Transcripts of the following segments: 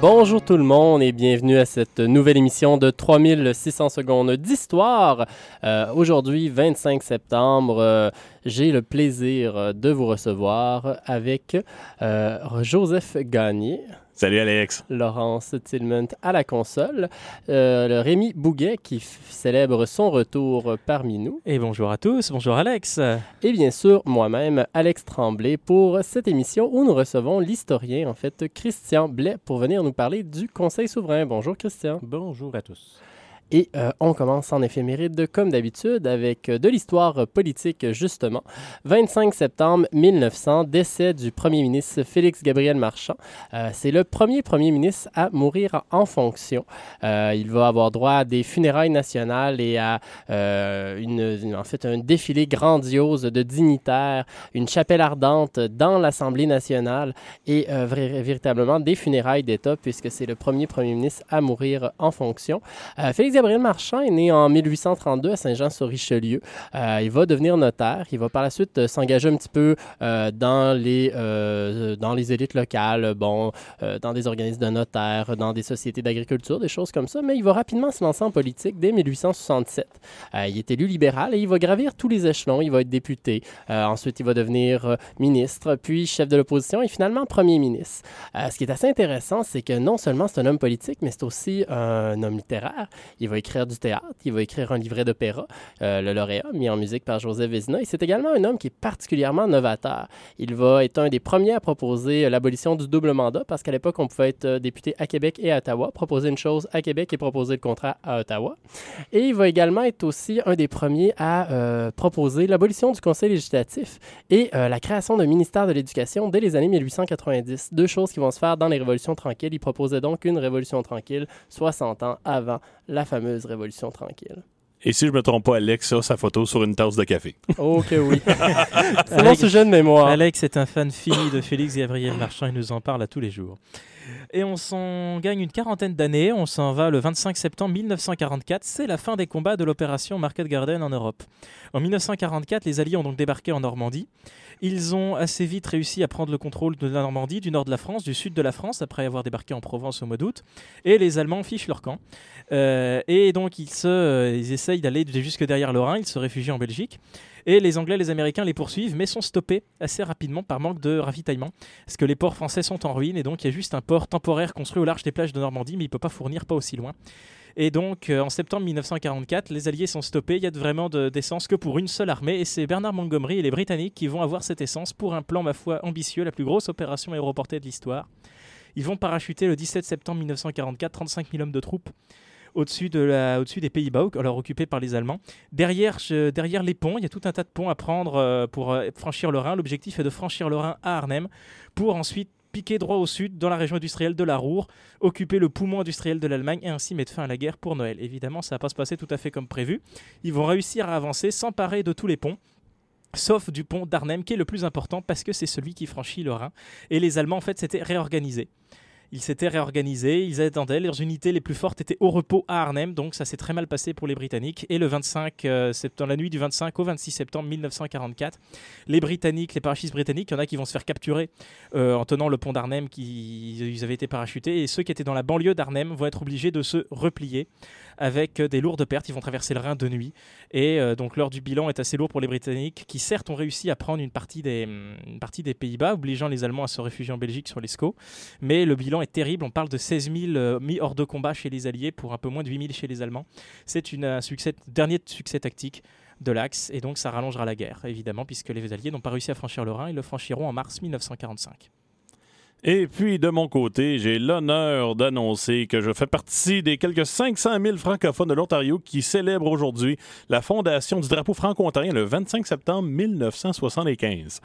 Bonjour tout le monde et bienvenue à cette nouvelle émission de 3600 secondes d'histoire. Euh, Aujourd'hui, 25 septembre, euh, j'ai le plaisir de vous recevoir avec euh, Joseph Gagné. Salut Alex. Laurence Tillman à la console. Euh, le Rémi Bouguet qui célèbre son retour parmi nous. Et bonjour à tous, bonjour Alex. Et bien sûr, moi-même, Alex Tremblay, pour cette émission où nous recevons l'historien, en fait, Christian Blais, pour venir nous parler du Conseil souverain. Bonjour Christian. Bonjour à tous. Et euh, on commence en éphéméride, comme d'habitude, avec euh, de l'histoire politique, justement. 25 septembre 1900, décès du premier ministre Félix Gabriel Marchand. Euh, c'est le premier premier ministre à mourir en fonction. Il va avoir droit à des funérailles nationales et à une, en fait, un défilé grandiose de dignitaires, une chapelle ardente dans l'Assemblée nationale et véritablement des funérailles d'État, puisque c'est le premier premier ministre à mourir en fonction. Gabriel Marchand est né en 1832 à Saint-Jean-sur-Richelieu. Euh, il va devenir notaire. Il va par la suite euh, s'engager un petit peu euh, dans, les, dans les élites locales, bon, dans des organismes de notaires, dans des sociétés d'agriculture, des choses comme ça. Mais il va rapidement se lancer en politique dès 1867. Euh, il est élu libéral et il va gravir tous les échelons. Il va être député. Ensuite, il va devenir ministre, puis chef de l'opposition et finalement premier ministre. Ce qui est assez intéressant, c'est que non seulement c'est un homme politique, mais c'est aussi un homme littéraire. Va écrire du théâtre, il va écrire un livret d'opéra, euh, le lauréat, mis en musique par Joseph Vézina. Et c'est également un homme qui est particulièrement novateur. Il va être un des premiers à proposer euh, l'abolition du double mandat, parce qu'à l'époque, on pouvait être euh, député à Québec et à Ottawa, proposer une chose à Québec et proposer le contrat à Ottawa. Et il va également être aussi un des premiers à proposer l'abolition du Conseil législatif et la création d'un ministère de l'Éducation dès les années 1890. Deux choses qui vont se faire dans les révolutions tranquilles. Il proposait donc une révolution tranquille 60 ans avant la fameuse révolution tranquille. Et si je me trompe pas, Alex a sa photo sur une tasse de café. Oh que oui. C'est mon sujet de mémoire. Alex est un fan fini de Félix Gabriel Marchand, il nous en parle à tous les jours. Et on s'en gagne une quarantaine d'années, on s'en va le 25 septembre 1944, c'est la fin des combats de l'opération Market Garden en Europe. En 1944, les Alliés ont donc débarqué en Normandie. Ils ont assez vite réussi à prendre le contrôle de la Normandie, du nord de la France, du sud de la France, après avoir débarqué en Provence au mois d'août. Et les Allemands fichent leur camp. Euh, et donc ils, se, euh, ils essayent d'aller jusque derrière le Rhin, ils se réfugient en Belgique. Et les Anglais et les Américains les poursuivent, mais sont stoppés assez rapidement par manque de ravitaillement. Parce que les ports français sont en ruine, et donc il y a juste un port temporaire construit au large des plages de Normandie, mais il ne peut pas fournir pas aussi loin. Et donc, euh, en septembre 1944, les Alliés sont stoppés. Il y a vraiment de- d'essence que pour une seule armée. Et c'est Bernard Montgomery et les Britanniques qui vont avoir cette essence pour un plan, ma foi, ambitieux, la plus grosse opération aéroportée de l'histoire. Ils vont parachuter le 17 septembre 1944 35 000 hommes de troupes au-dessus de la, au-dessus des Pays-Bas, alors occupés par les Allemands. Derrière, derrière les ponts, il y a tout un tas de ponts à prendre euh, pour euh, franchir le Rhin. L'objectif est de franchir le Rhin à Arnhem pour ensuite piquer droit au sud dans la région industrielle de la Ruhr, occuper le poumon industriel de l'Allemagne et ainsi mettre fin à la guerre pour Noël. Évidemment, ça va pas se passer tout à fait comme prévu. Ils vont réussir à avancer, s'emparer de tous les ponts. Sauf du pont d'Arnhem qui est le plus important parce que c'est celui qui franchit le Rhin. Et les Allemands en fait s'étaient réorganisés. Ils s'étaient réorganisés, ils attendaient, leurs unités les plus fortes étaient au repos à Arnhem, donc ça s'est très mal passé pour les Britanniques. Et le 25 euh, septembre, la nuit du 25 au 26 septembre 1944, les Britanniques, les parachutistes britanniques, il y en a qui vont se faire capturer euh, en tenant le pont d'Arnhem, qui ils avaient été parachutés, et ceux qui étaient dans la banlieue d'Arnhem vont être obligés de se replier avec euh, des lourdes pertes. Ils vont traverser le Rhin de nuit, et donc l'heure du bilan est assez lourd pour les Britanniques, qui certes ont réussi à prendre une partie des, des Pays-Bas, obligeant les Allemands à se réfugier en Belgique sur l'Escaut, mais le bilan est terrible. On parle de 16 000 euh, mis hors de combat chez les Alliés pour un peu moins de 8 000 chez les Allemands. C'est un succès, dernier succès tactique de l'Axe, et donc ça rallongera la guerre, évidemment, puisque les Alliés n'ont pas réussi à franchir le Rhin, ils le franchiront en mars 1945. Et puis, de mon côté, j'ai l'honneur d'annoncer que je fais partie des quelques 500 000 francophones de l'Ontario qui célèbrent aujourd'hui la fondation du drapeau franco-ontarien le 25 septembre 1975.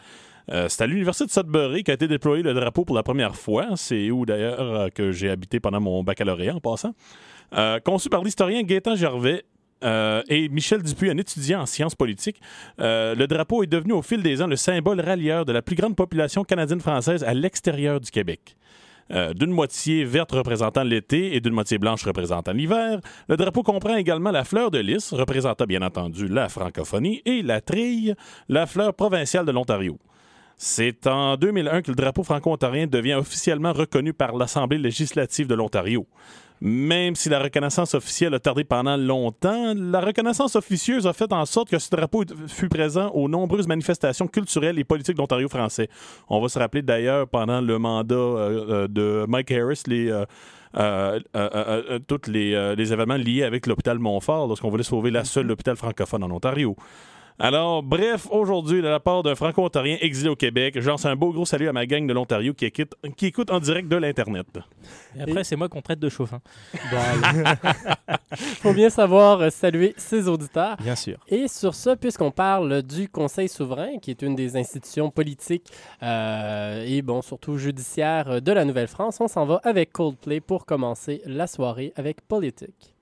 Euh, c'est à l'Université de Sudbury qu'a été déployé le drapeau pour la première fois. C'est où d'ailleurs euh, que j'ai habité pendant mon baccalauréat en passant. Euh, conçu par l'historien Gaétan Gervais, et Michel Dupuis, un étudiant en sciences politiques, le drapeau est devenu au fil des ans le symbole rallieur de la plus grande population canadienne-française à l'extérieur du Québec. D'une moitié verte représentant l'été et d'une moitié blanche représentant l'hiver, le drapeau comprend également la fleur de lys, représentant bien entendu la francophonie, et la trille, la fleur provinciale de l'Ontario. C'est en 2001 que le drapeau franco-ontarien devient officiellement reconnu par l'Assemblée législative de l'Ontario. Même si la reconnaissance officielle a tardé pendant longtemps, la reconnaissance officieuse a fait en sorte que ce drapeau fut présent aux nombreuses manifestations culturelles et politiques d'Ontario français. On va se rappeler d'ailleurs pendant le mandat euh, euh, de Mike Harris, les, euh, tous les, les, événements liés avec l'hôpital Montfort, lorsqu'on voulait sauver la seule hôpital francophone en Ontario. Alors, bref, aujourd'hui, de la part d'un franco-ontarien exilé au Québec, je lance un beau gros salut à ma gang de l'Ontario qui écoute, qui écoute en direct de l'Internet. Et après, c'est moi qu'on traite de chauffe. Il faut bien savoir euh, saluer ses auditeurs. Bien sûr. Et sur ça, puisqu'on parle du Conseil souverain, qui est une des institutions politiques euh, et, bon, surtout judiciaires de la Nouvelle-France, on s'en va avec Coldplay pour commencer la soirée avec Politique.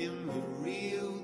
in the real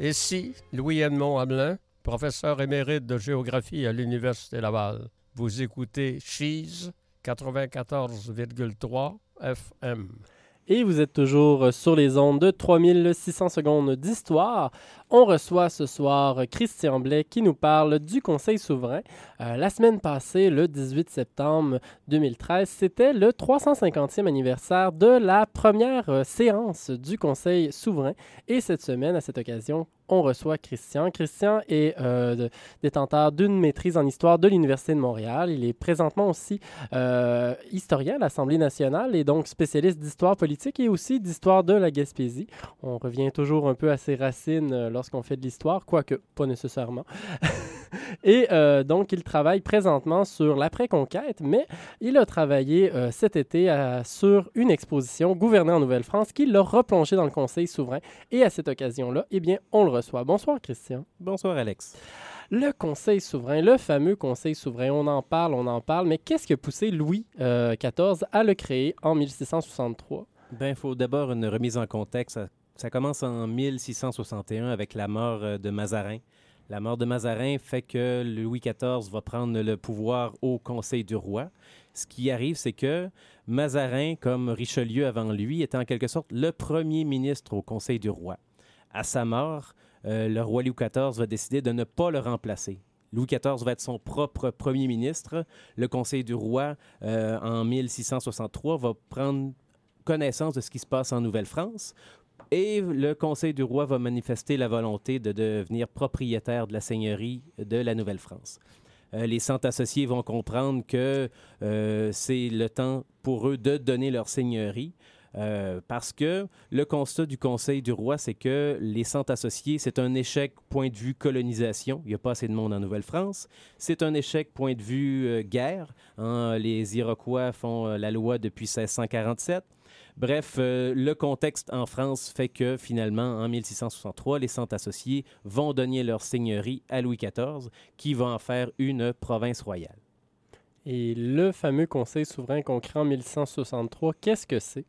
Ici Louis-Edmond Hamelin, professeur émérite de géographie à l'Université Laval. Vous écoutez Cheese 94,3 FM. Et vous êtes toujours sur les ondes de 3600 secondes d'histoire. On reçoit ce soir Christian Blais qui nous parle du Conseil souverain. Euh, la semaine passée, le 18 septembre 2013, c'était le 350e anniversaire de la première euh, séance du Conseil souverain. Et cette semaine, à cette occasion, on reçoit Christian. Christian est euh, détenteur d'une maîtrise en histoire de l'Université de Montréal. Il est présentement aussi euh, historien à l'Assemblée nationale et donc spécialiste d'histoire politique et aussi d'histoire de la Gaspésie. On revient toujours un peu à ses racines euh, lorsqu'on fait de l'histoire, quoique pas nécessairement. et donc, il travaille présentement sur l'après-conquête, mais il a travaillé cet été sur une exposition Gouverner en Nouvelle-France qui l'a replongé dans le Conseil souverain. Et à cette occasion-là, eh bien, on le reçoit. Bonsoir, Christian. Bonsoir, Alex. Le Conseil souverain, le fameux Conseil souverain, on en parle, on en parle, mais qu'est-ce qui a poussé Louis XIV à le créer en 1663? Ben, il faut d'abord une remise en contexte. Ça, ça commence en 1661 avec la mort euh, de Mazarin. La mort de Mazarin fait que Louis XIV va prendre le pouvoir au Conseil du roi. Ce qui arrive, c'est que Mazarin, comme Richelieu avant lui, était en quelque sorte le premier ministre au Conseil du roi. À sa mort, euh, le roi Louis XIV va décider de ne pas le remplacer. Louis XIV va être son propre premier ministre. Le Conseil du roi, euh, en 1663, va prendre connaissance de ce qui se passe en Nouvelle-France. Et le Conseil du roi va manifester la volonté de devenir propriétaire de la seigneurie de la Nouvelle-France. Euh, les centres associés vont comprendre que c'est le temps pour eux de donner leur seigneurie. Euh, parce que le constat du Conseil du roi, c'est que les centres associés, c'est un échec point de vue colonisation. Il n'y a pas assez de monde en Nouvelle-France. C'est un échec point de vue euh, guerre. hein. Les Iroquois font euh, la loi depuis 1647. Bref, le contexte en France fait que finalement, en 1663, les centres associés vont donner leur seigneurie à Louis XIV, qui va en faire une province royale. Et le fameux Conseil souverain qu'on crée en 1663, qu'est-ce que c'est?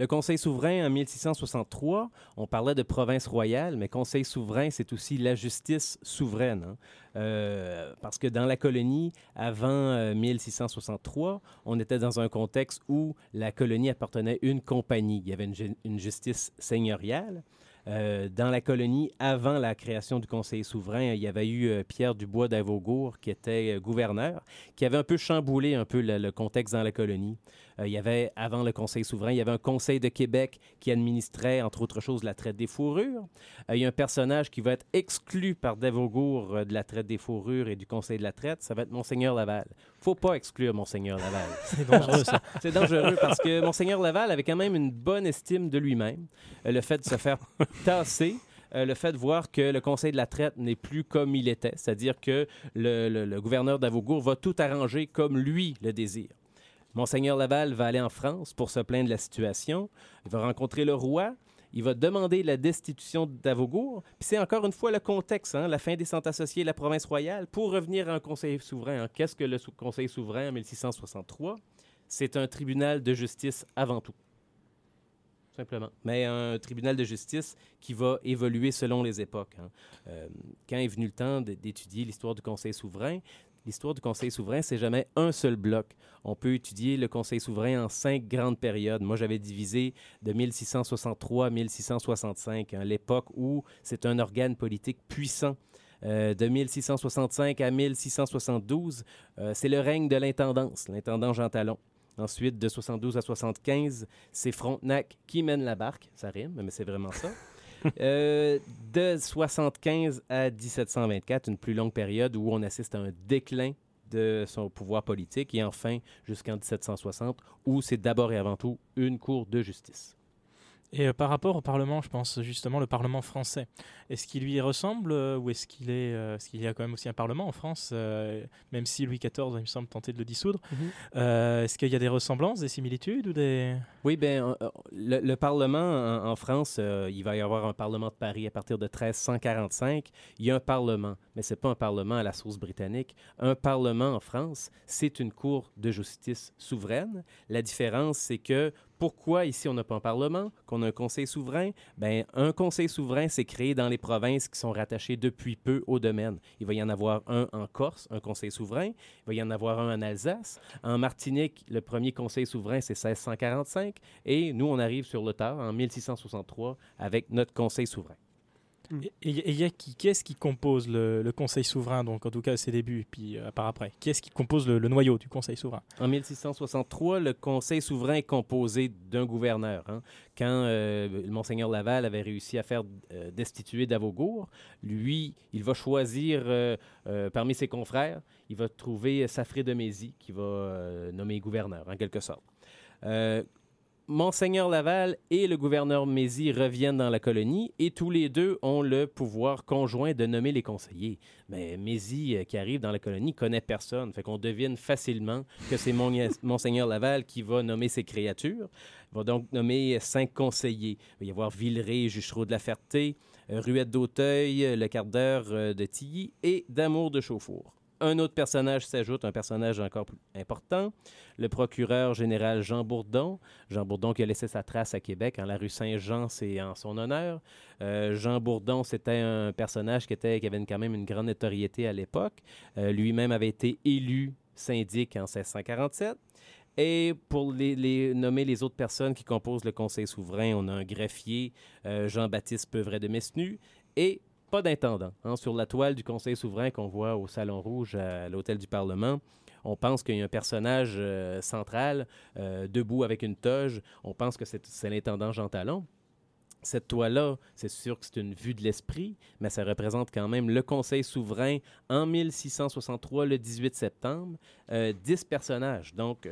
Le Conseil souverain en 1663, on parlait de province royale, mais Conseil souverain, c'est aussi la justice souveraine. hein. Euh, parce que dans la colonie, avant euh, 1663, on était dans un contexte où la colonie appartenait à une compagnie. Il y avait une justice seigneuriale. Euh, dans la colonie, avant la création du Conseil souverain, il y avait eu euh, Pierre Dubois d'Avogour, qui était euh, gouverneur, qui avait un peu chamboulé un peu le, contexte dans la colonie. Il y avait, avant le Conseil souverain, il y avait un Conseil de Québec qui administrait, entre autres choses, la traite des fourrures. Il y a un personnage qui va être exclu par Davogour de la traite des fourrures et du Conseil de la traite, ça va être Monseigneur Laval. Faut pas exclure Monseigneur Laval. C'est dangereux, ça. C'est dangereux parce que Monseigneur Laval avait quand même une bonne estime de lui-même. Euh, le fait de se faire tasser, euh, le fait de voir que le Conseil de la traite n'est plus comme il était, c'est-à-dire que le, le- le gouverneur d'Avogour va tout arranger comme lui le désire. Monseigneur Laval va aller en France pour se plaindre de la situation. Il va rencontrer le roi. Il va demander la destitution d'Avogour. Puis c'est encore une fois le contexte, hein, la fin des centres associés la province royale, pour revenir à un conseil souverain. hein. Qu'est-ce que le conseil souverain en 1663? C'est un tribunal de justice avant tout. Simplement. Mais un tribunal de justice qui va évoluer selon les époques. hein. Euh, quand est venu le temps d'étudier l'histoire du Conseil souverain, l'histoire du Conseil souverain, c'est jamais un seul bloc. On peut étudier le Conseil souverain en cinq grandes périodes. Moi, j'avais divisé de 1663 à 1665, hein, l'époque où c'est un organe politique puissant. Euh, de 1665 à 1672, euh, c'est le règne de l'intendance, l'intendant Jean Talon. Ensuite, de 72 à 75, c'est Frontenac qui mène la barque. Ça rime, mais c'est vraiment ça. Euh, de 75 à 1724, une plus longue période où on assiste à un déclin de son pouvoir politique. Et enfin, jusqu'en 1760, où c'est d'abord et avant tout une cour de justice. Et euh, par rapport au Parlement, je pense justement le Parlement français. Est-ce qu'il lui ressemble euh, ou est-ce qu'il est, euh, est-ce qu'il y a quand même aussi un Parlement en France, euh, même si Louis XIV, il me semble, tenté de le dissoudre. Mhm. Euh, est-ce qu'il y a des ressemblances, des similitudes ou des Oui, ben, le, le Parlement en, en France, euh, il va y avoir un Parlement de Paris à partir de 1345. Il y a un Parlement, mais c'est pas un Parlement à la source britannique. Un Parlement en France, c'est une Cour de justice souveraine. La différence, c'est que pourquoi ici on n'a pas un Parlement, qu'on a un Conseil souverain? Ben, un Conseil souverain, c'est créé dans les provinces qui sont rattachées depuis peu au domaine. Il va y en avoir un en Corse, un Conseil souverain. Il va y en avoir un en Alsace. En Martinique, le premier Conseil souverain, c'est 1645. Et nous, on arrive sur le tard, en 1663, avec notre Conseil souverain. Et et il y a qui, qui est-ce qui compose le, le Conseil souverain, donc en tout cas à ses débuts, et puis euh, par après? Qui est-ce qui compose le, le noyau du Conseil souverain? En 1663, le Conseil souverain est composé d'un gouverneur. hein. Quand euh, Monseigneur Laval avait réussi à faire euh, destituer Davogour, lui, il va choisir euh, euh, parmi ses confrères, il va trouver Safré de Mézy qui va euh, nommer gouverneur, en quelque sorte. Monseigneur Laval et le gouverneur Mézy reviennent dans la colonie et tous les deux ont le pouvoir conjoint de nommer les conseillers. Mais Mézy, euh, qui arrive dans la colonie, connaît personne. Fait qu'on devine facilement que c'est Mon- Monseigneur Laval qui va nommer ses créatures. Il va donc nommer cinq conseillers. Il va y avoir Villeray, Juchereau de la Ferté, euh, Ruette d'Auteuil, Le Quart d'heure euh, de Tilly et d'Amour de Chauffour. Un autre personnage s'ajoute, un personnage encore plus important, le procureur général Jean Bourdon. Jean Bourdon qui a laissé sa trace à Québec, en la rue Saint-Jean, c'est en son honneur. Euh, Jean Bourdon, c'était un personnage qui, avait quand même une grande notoriété à l'époque. Euh, Lui-même avait été élu syndic en 1647. Et pour les, les- nommer les autres personnes qui composent le Conseil souverain, on a un greffier, euh, Jean-Baptiste Peuvret de Mesnu, et pas d'intendant. hein. Sur la toile du Conseil souverain qu'on voit au Salon Rouge à l'Hôtel du Parlement, on pense qu'il y a un personnage euh, central euh, debout avec une toge. On pense que c'est l'intendant Jean Talon. Cette toile-là, c'est sûr que c'est une vue de l'esprit, mais ça représente quand même le Conseil souverain en 1663, le 18 septembre. Euh, 10 personnages, donc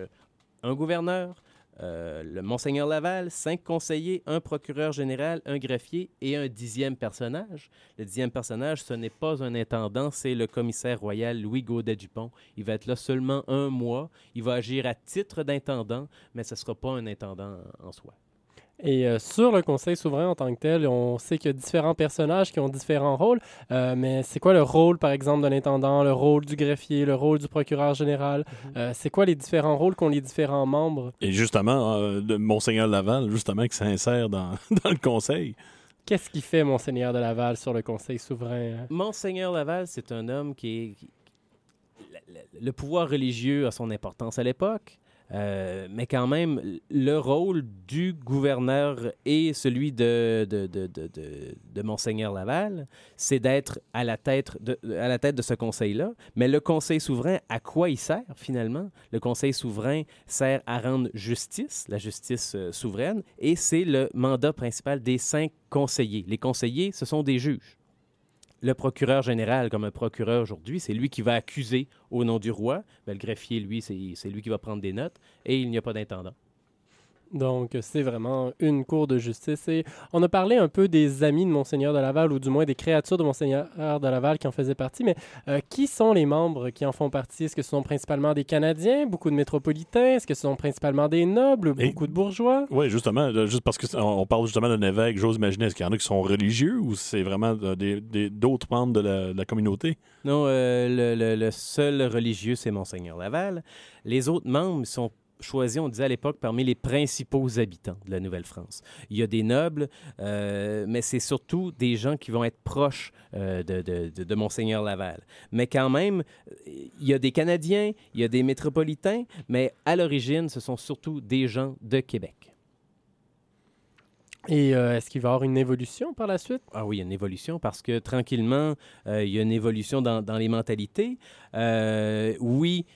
un gouverneur, euh, le Monseigneur Laval, cinq conseillers, un procureur général, un greffier et un dixième personnage. Le dixième personnage, ce n'est pas un intendant, c'est le commissaire royal Louis Gaudet-Dupont. Il va être là seulement un mois. Il va agir à titre d'intendant, mais ce ne sera pas un intendant en soi. Et euh, sur le Conseil souverain en tant que tel, on sait qu'il y a différents personnages qui ont différents rôles, euh, mais c'est quoi le rôle, par exemple, de l'intendant, le rôle du greffier, le rôle du procureur général? Euh, c'est quoi les différents rôles qu'ont les différents membres? Et justement, euh, de Monseigneur Laval, justement, qui s'insère dans, dans le conseil. Qu'est-ce qui fait Monseigneur de Laval sur le Conseil souverain? Monseigneur Laval, c'est un homme qui est. le pouvoir religieux a son importance à l'époque, euh, mais quand même, le rôle du gouverneur et celui de, de, de, de, Monseigneur Laval, c'est d'être à, la tête de- à la tête de ce conseil-là. Mais le conseil souverain, à quoi il sert finalement? Le conseil souverain sert à rendre justice, la justice euh, souveraine, et c'est le mandat principal des cinq conseillers. Les conseillers, ce sont des juges le procureur général, comme un procureur aujourd'hui, c'est lui qui va accuser au nom du roi. Le greffier, lui, c'est lui qui va prendre des notes et il n'y a pas d'intendant. Donc, c'est vraiment une cour de justice. Et on a parlé un peu des amis de Monseigneur de Laval, ou du moins des créatures de Monseigneur de Laval qui en faisaient partie, mais euh, qui sont les membres qui en font partie? Est-ce que ce sont principalement des Canadiens, beaucoup de métropolitains? Est-ce que ce sont principalement des nobles, Et- beaucoup de bourgeois? Oui, justement, juste parce qu'on on parle justement d'un évêque, j'ose imaginer, est-ce qu'il y en a qui sont religieux ou c'est vraiment euh, des- des- d'autres membres de la, de la communauté? Non, euh, le, le- le seul religieux, c'est Monseigneur Laval. Les autres membres sont choisis, on disait à l'époque, parmi les principaux habitants de la Nouvelle-France. Il y a des nobles, euh, mais c'est surtout des gens qui vont être proches euh, de, de- de- de Monseigneur Laval. Mais quand même, il y a des Canadiens, il y a des métropolitains, mais à l'origine, ce sont surtout des gens de Québec. Et euh, est-ce qu'il va y avoir une évolution par la suite? Ah oui, il y a une évolution parce que tranquillement, euh, il y a une évolution dans, dans les mentalités. Euh, oui,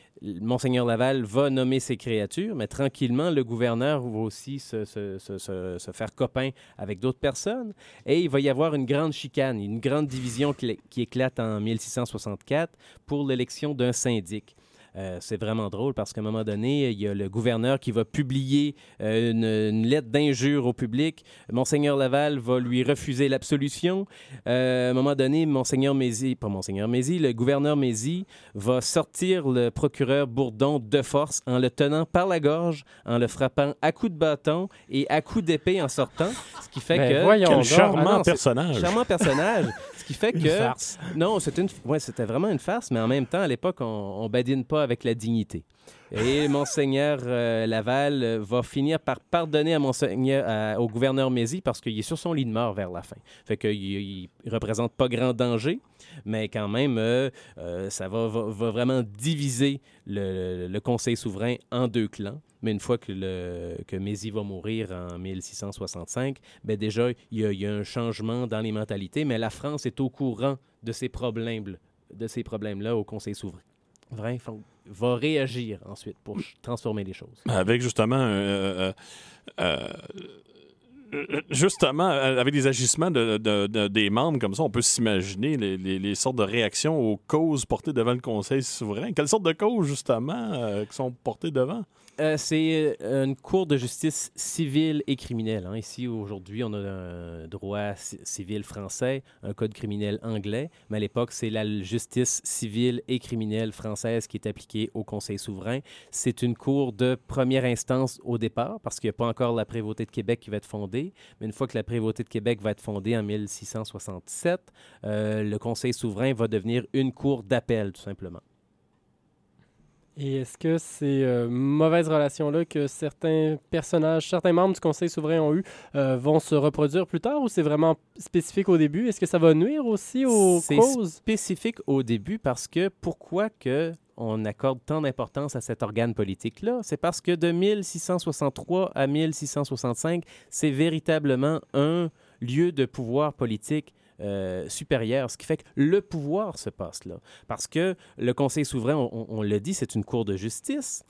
Monseigneur Laval va nommer ses créatures, mais tranquillement, le gouverneur va aussi se, se- se- se- faire copain avec d'autres personnes. Et il va y avoir une grande chicane, une grande division qui, qui éclate en 1664 pour l'élection d'un syndic. Euh, c'est vraiment drôle parce qu'à un moment donné, il y a le gouverneur qui va publier euh, une, une lettre d'injure au public. Monseigneur Laval va lui refuser l'absolution. Euh, à un moment donné, Monseigneur Mézy, pas Monseigneur Mézy, le gouverneur Mézy va sortir le procureur Bourdon de force en le tenant par la gorge, en le frappant à coups de bâton et à coups d'épée en sortant. Ce qui fait Ben, que... voyons Quel donc. charmant Ah non, personnage. Charmant personnage. Ce qui fait Une que. farce. Non, c'était une... ouais, vraiment une farce, mais en même temps, à l'époque, on, badine pas avec la dignité. Et Monseigneur euh, Laval euh, va finir par pardonner à Monseigneur, à- au gouverneur Mézy parce qu'il est sur son lit de mort vers la fin. Fait qu'il il représente pas grand danger, mais quand même, euh, euh, ça va, va- va vraiment diviser le, le Conseil souverain en deux clans. Mais une fois que, le, que Mézy va mourir en 1665, ben déjà, il y, a, il y a un changement dans les mentalités, mais la France est au courant de ces problèmes de ces problèmes-là au Conseil souverain. Vrai, faut- va réagir ensuite pour transformer les choses. Avec justement euh, euh, euh, justement, euh, avec des agissements de, de- de- des membres comme ça, on peut s'imaginer les, les- les sortes de réactions aux causes portées devant le Conseil souverain. Quelles sortes de causes, justement, euh, qui sont portées devant? Euh, c'est euh, une cour de justice civile et criminelle. hein. Ici, aujourd'hui, on a un droit ci- civil français, un code criminel anglais, mais à l'époque, c'est la justice civile et criminelle française qui est appliquée au Conseil souverain. C'est une cour de première instance au départ, parce qu'il n'y a pas encore la prévôté de Québec qui va être fondée, mais une fois que la prévôté de Québec va être fondée en 1667, euh, le Conseil souverain va devenir une cour d'appel, tout simplement. Et est-ce que ces euh, mauvaises relations-là que certains personnages, certains membres du Conseil souverain ont eu euh, vont se reproduire plus tard ou c'est vraiment spécifique au début? Est-ce que ça va nuire aussi aux C'est causes? spécifique au début parce que pourquoi que on accorde tant d'importance à cet organe politique-là? C'est parce que de 1663 à 1665, c'est véritablement un lieu de pouvoir politique euh, supérieur, ce qui fait que le pouvoir se passe là. Parce que le Conseil souverain, on, on le dit, c'est une cour de justice,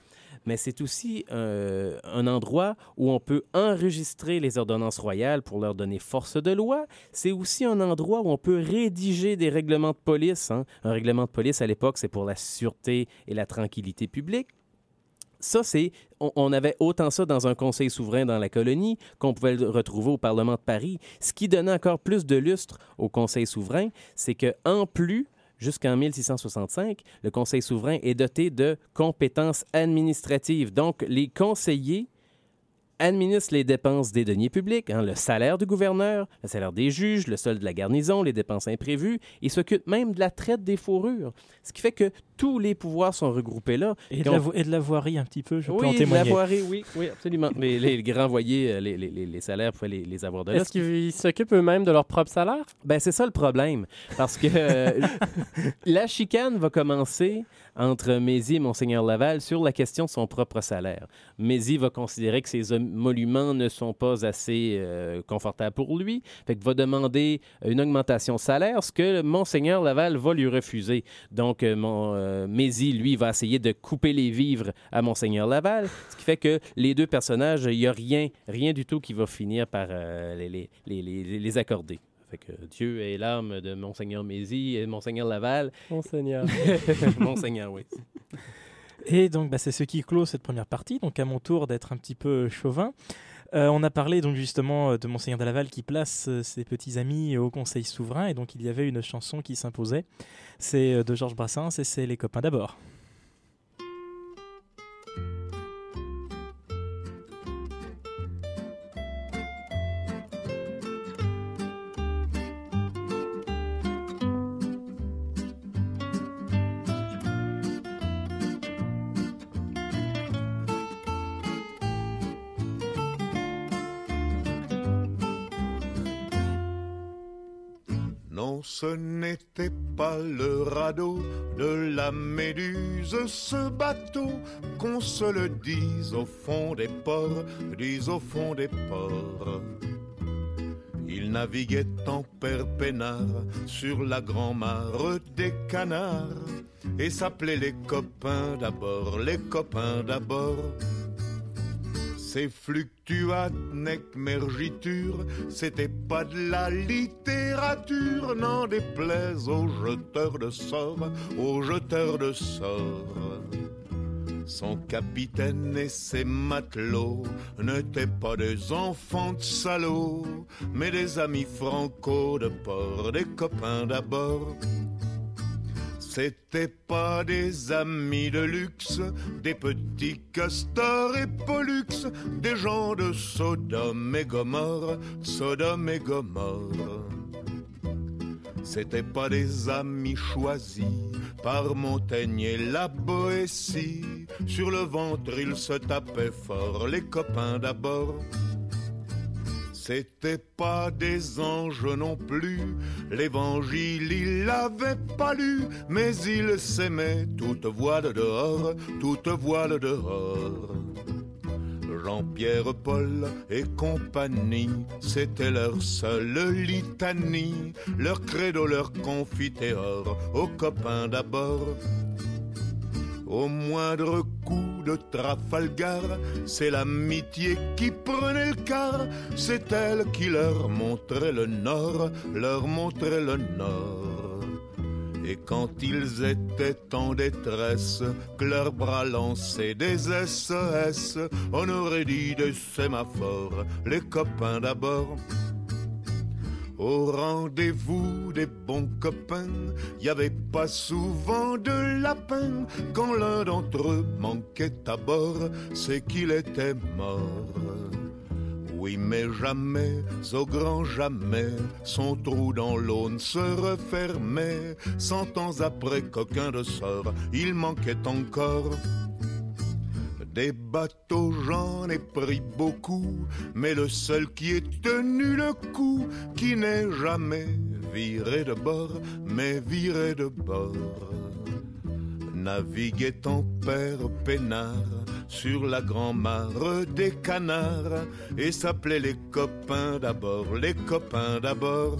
mais c'est aussi euh, un endroit où on peut enregistrer les ordonnances royales pour leur donner force de loi, c'est aussi un endroit où on peut rédiger des règlements de police. hein. Un règlement de police, à l'époque, c'est pour la sûreté et la tranquillité publique. Ça, c'est. On, avait autant ça dans un conseil souverain dans la colonie qu'on pouvait le retrouver au Parlement de Paris. Ce qui donnait encore plus de lustre au conseil souverain, c'est que en plus, jusqu'en 1665, le conseil souverain est doté de compétences administratives. Donc, les conseillers administre les dépenses des deniers publics, hein, le salaire du gouverneur, le salaire des juges, le solde de la garnison, les dépenses imprévues, et s'occupe même de la traite des fourrures. Ce qui fait que tous les pouvoirs sont regroupés là. Et de, on- la, vo- et de la voirie un petit peu, je peux en oui, la témoigner. voirie, oui, oui, absolument. Mais les, les grands voyers, euh, les, les- les- les salaires, pouvaient les, les avoir de là. Est-ce qu'ils s'occupent eux-mêmes de leur propre salaire? Ben, c'est ça le problème. Parce que euh, la chicane va commencer entre Mézy et Monseigneur Laval sur la question de son propre salaire. Mézy va considérer que ses émoluments ne sont pas assez euh, confortables pour lui, fait que va demander une augmentation de salaire, ce que Monseigneur Laval va lui refuser. Donc, euh, mon, euh, Mézy, lui, va essayer de couper les vivres à Monseigneur Laval, ce qui fait que les deux personnages, il n'y a rien, rien du tout qui va finir par euh, les, les- les- les- les accorder. Fait que Dieu est l'âme de Monseigneur Mézy et Monseigneur Laval. Monseigneur. Monseigneur, oui. Et donc, bah, c'est ce qui clôt cette première partie. Donc, à mon tour d'être un petit peu chauvin. Euh, on a parlé donc justement euh, de Monseigneur de Laval qui place euh, ses petits amis au Conseil souverain. Et donc, il y avait une chanson qui s'imposait. C'est de Georges Brassens et c'est Les copains d'abord. Ce n'était pas le radeau de la Méduse, ce bateau, qu'on se le dise au fond des ports, dise au fond des ports. Il naviguait en père peinard sur la grand-mare des canards et s'appelait les copains d'abord, les copains d'abord. Ces fluctuates nec mergiture, c'était pas de la littérature, n'en déplaise aux jeteurs de sorts, aux jeteurs de sorts. Son capitaine et ses matelots n'étaient pas des enfants de salauds, mais des amis franco de port, des copains d'abord. C'étaient pas des amis de luxe, des petits castors et pollux, des gens de Sodome et Gomorre, Sodome et Gomorre. C'étaient pas des amis choisis par Montaigne et la Boétie. Sur le ventre, ils se tapaient fort, les copains d'abord. C'étaient pas des anges non plus, l'évangile il l'avait pas lu, mais ils s'aimaient, toute voile dehors, toute voile dehors. Jean-Pierre Paul et compagnie, c'était leur seule litanie, leur credo, leur confiteor, aux copains d'abord. Au moindre de Trafalgar, c'est l'amitié qui prenait le quart, c'est elle qui leur montrait le nord, leur montrait le nord. Et quand ils étaient en détresse, que leurs bras lançaient des SES, on aurait dit des sémaphores, les copains d'abord. Au rendez-vous des bons copains, y avait pas souvent de lapin. Quand l'un d'entre eux manquait à bord, c'est qu'il était mort. Oui, mais jamais, au grand jamais, son trou dans l'aune se refermait. Cent ans après qu'aucun de sort, il manquait encore. Des bateaux, j'en ai pris beaucoup, mais le seul qui ait tenu le coup, qui n'est jamais viré de bord, mais viré de bord. Naviguait en père peinard sur la grand-mare des canards et s'appelait les copains d'abord, les copains d'abord.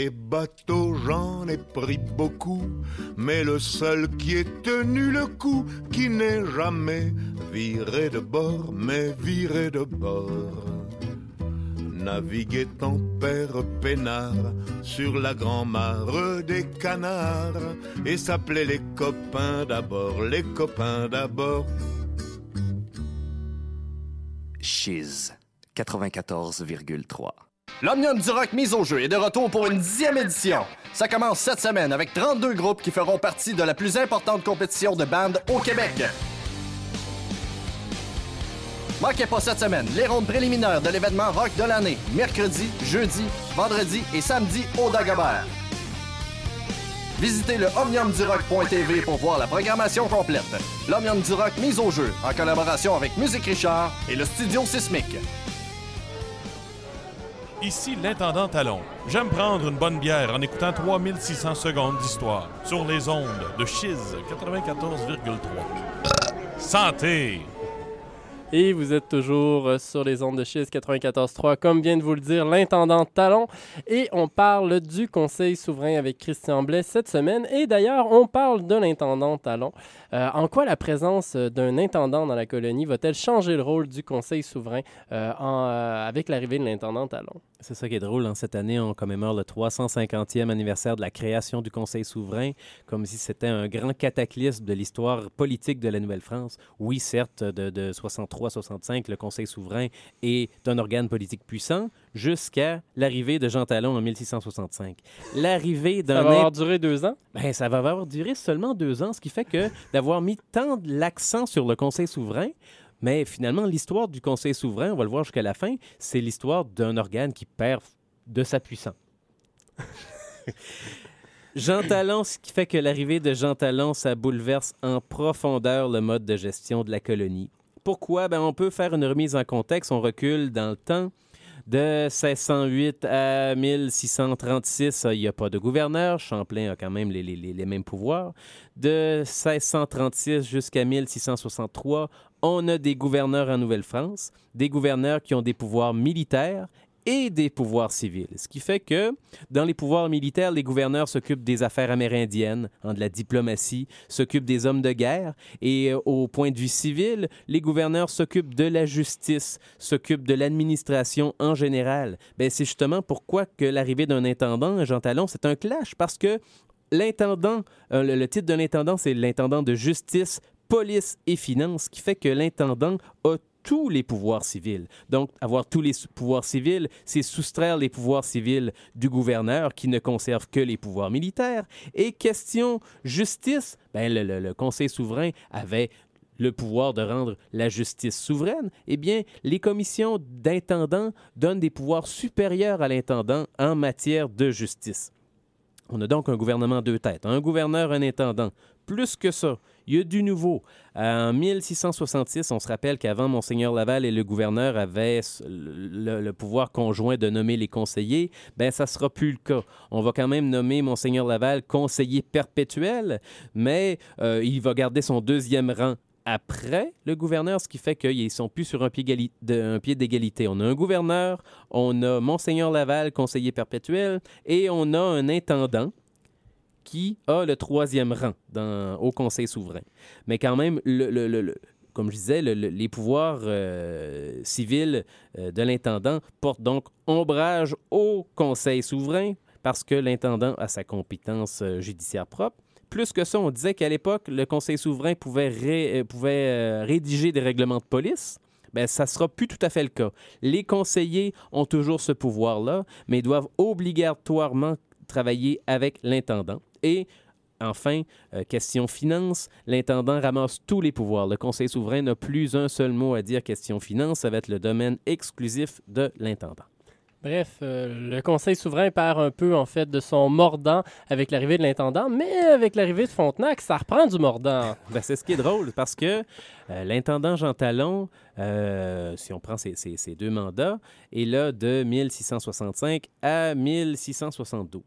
Des bateaux, j'en ai pris beaucoup, mais le seul qui ait tenu le coup, qui n'est jamais viré de bord, mais viré de bord. Naviguait en père peinard sur la grand-mare des canards et s'appelait les copains d'abord, les copains d'abord. Chiz 94,3. L'Omnium du Rock mise au jeu est de retour pour une dixième édition. Ça commence cette semaine avec 32 groupes qui feront partie de la plus importante compétition de bandes au Québec. Manquez pas cette semaine les rondes préliminaires de l'événement rock de l'année, mercredi, jeudi, vendredi et samedi au Dagobert. Visitez le omniumdurock.tv pour voir la programmation complète. L'Omnium du Rock mise au jeu en collaboration avec Musique Richard et le Studio Sismique. Ici l'intendant Talon. J'aime prendre une bonne bière en écoutant 3600 secondes d'histoire sur les ondes de Chiz 94,3. Santé! Et vous êtes toujours euh, sur les ondes de Chiz 94.3, comme vient de vous le dire l'intendant Talon. Et on parle du Conseil souverain avec Christian Blais cette semaine. Et d'ailleurs, on parle de l'intendant Talon. Euh, en quoi la présence euh, d'un intendant dans la colonie va-t-elle changer le rôle du Conseil souverain avec l'arrivée de l'intendant Talon? C'est ça qui est drôle. hein. Cette année, on commémore le 350e anniversaire de la création du Conseil souverain, comme si c'était un grand cataclysme de l'histoire politique de la Nouvelle-France. Oui, certes, de, de 63-65, le Conseil souverain est un organe politique puissant, jusqu'à l'arrivée de Jean Talon en 1665. L'arrivée Ça d'un va imp- avoir duré deux ans? ben, ça va avoir duré seulement deux ans, ce qui fait que d'avoir mis tant de l'accent sur le Conseil souverain, mais finalement, l'histoire du Conseil souverain, on va le voir jusqu'à la fin, c'est l'histoire d'un organe qui perd de sa puissance. Jean Talon, ce qui fait que l'arrivée de Jean Talon, ça bouleverse en profondeur le mode de gestion de la colonie. Pourquoi? Ben, on peut faire une remise en contexte. On recule dans le temps. De 1608 à 1636, il n'y a pas de gouverneur. Champlain a quand même les, les- les- mêmes pouvoirs. De 1636 jusqu'à 1663, on a des gouverneurs en Nouvelle-France, des gouverneurs qui ont des pouvoirs militaires et des pouvoirs civils. Ce qui fait que dans les pouvoirs militaires, les gouverneurs s'occupent des affaires amérindiennes, hein, de la diplomatie, s'occupent des hommes de guerre. Et euh, au point de vue civil, les gouverneurs s'occupent de la justice, s'occupent de l'administration en général. Ben, c'est justement pourquoi que l'arrivée d'un intendant, Jean Talon, c'est un clash parce que l'intendant, euh, le, titre de l'intendant, c'est l'intendant de justice, police et finances, ce qui fait que l'intendant a tous les pouvoirs civils. Donc, avoir tous les pouvoirs civils, c'est soustraire les pouvoirs civils du gouverneur qui ne conserve que les pouvoirs militaires. Et question justice, ben, le Conseil souverain avait le pouvoir de rendre la justice souveraine, eh bien, les commissions d'intendants donnent des pouvoirs supérieurs à l'intendant en matière de justice. On a donc un gouvernement à deux têtes, un gouverneur, un intendant. Plus que ça, il y a du nouveau. En 1666, on se rappelle qu'avant, Monseigneur Laval et le gouverneur avaient le, pouvoir conjoint de nommer les conseillers. Ben, ça sera plus le cas. On va quand même nommer Monseigneur Laval conseiller perpétuel, mais euh, il va garder son deuxième rang après le gouverneur, ce qui fait qu'ils ne sont plus sur un pied, d'égalité. On a un gouverneur, on a Monseigneur Laval, conseiller perpétuel, et on a un intendant qui a le troisième rang au Conseil souverain. Mais quand même, comme je disais, le- le- les pouvoirs euh, civils euh, de l'intendant portent donc ombrage au Conseil souverain parce que l'intendant a sa compétence euh, judiciaire propre. Plus que ça, on disait qu'à l'époque, le Conseil souverain pouvait, euh, euh, rédiger des règlements de police. Ben, ça ne sera plus tout à fait le cas. Les conseillers ont toujours ce pouvoir-là, mais doivent obligatoirement travailler avec l'intendant. Et enfin, euh, question finance, l'intendant ramasse tous les pouvoirs. Le Conseil souverain n'a plus un seul mot à dire question finance, ça va être le domaine exclusif de l'intendant. Bref, euh, le Conseil souverain perd un peu, en fait, de son mordant avec l'arrivée de l'intendant, mais avec l'arrivée de Frontenac, ça reprend du mordant. Ben, c'est ce qui est drôle parce que euh, l'intendant Jean Talon, euh, si on prend ces- ces deux mandats, est là de 1665 à 1672.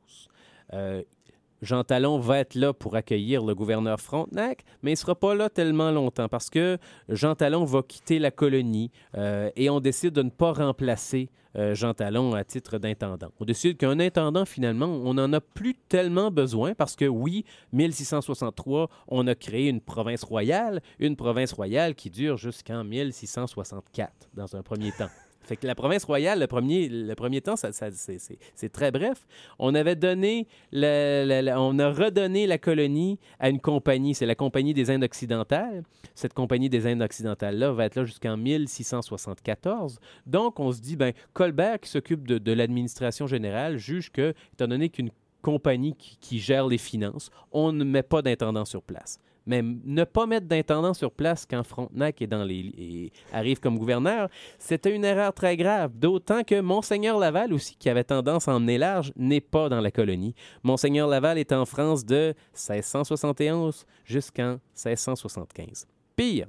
Jean Talon va être là pour accueillir le gouverneur Frontenac, mais il ne sera pas là tellement longtemps parce que Jean Talon va quitter la colonie euh, et on décide de ne pas remplacer euh, Jean Talon à titre d'intendant. On décide qu'un intendant, finalement, on n'en a plus tellement besoin parce que, oui, 1663, on a créé une province royale, une province royale qui dure jusqu'en 1664 dans un premier temps. Fait que la province royale, le premier, le premier temps, ça, ça- c'est- très bref. On avait donné, on a redonné la colonie à une compagnie, c'est la Compagnie des Indes occidentales. Cette Compagnie des Indes occidentales-là va être là jusqu'en 1674. Donc, on se dit, ben, Colbert, qui s'occupe de, l'administration générale, juge que, étant donné qu'une compagnie qui gère les finances, on ne met pas d'intendant sur place. Mais ne pas mettre d'intendant sur place quand Frontenac est dans les, et arrive comme gouverneur, c'était une erreur très grave. D'autant que Monseigneur Laval aussi, qui avait tendance à emmener large, n'est pas dans la colonie. Monseigneur Laval est en France de 1671 jusqu'en 1675. Pire,